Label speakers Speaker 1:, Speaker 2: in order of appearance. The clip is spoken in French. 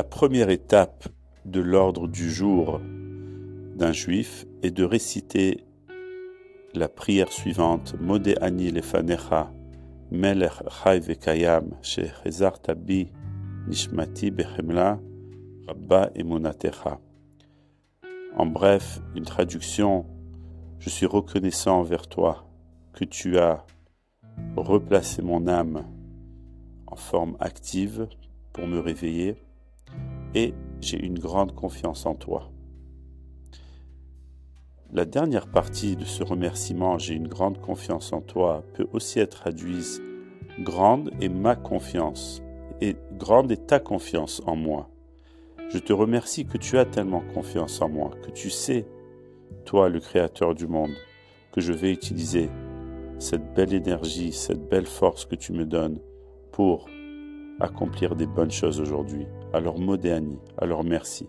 Speaker 1: La première étape de l'ordre du jour d'un juif est de réciter la prière suivante Mode ani melech vekayam shechezarta bi nishmati bechemla rabba emunatecha. En bref, une traduction Je suis reconnaissant envers toi que tu as replacé mon âme en forme active pour me réveiller et j'ai une grande confiance en toi. La dernière partie de ce remerciement, j'ai une grande confiance en toi, peut aussi être traduite grande est ma confiance et grande est ta confiance en moi. Je te remercie que tu as tellement confiance en moi, que tu sais, toi le Créateur du monde, que je vais utiliser cette belle énergie, cette belle force que tu me donnes pour accomplir des bonnes choses aujourd'hui. Alors Modéani, alors merci.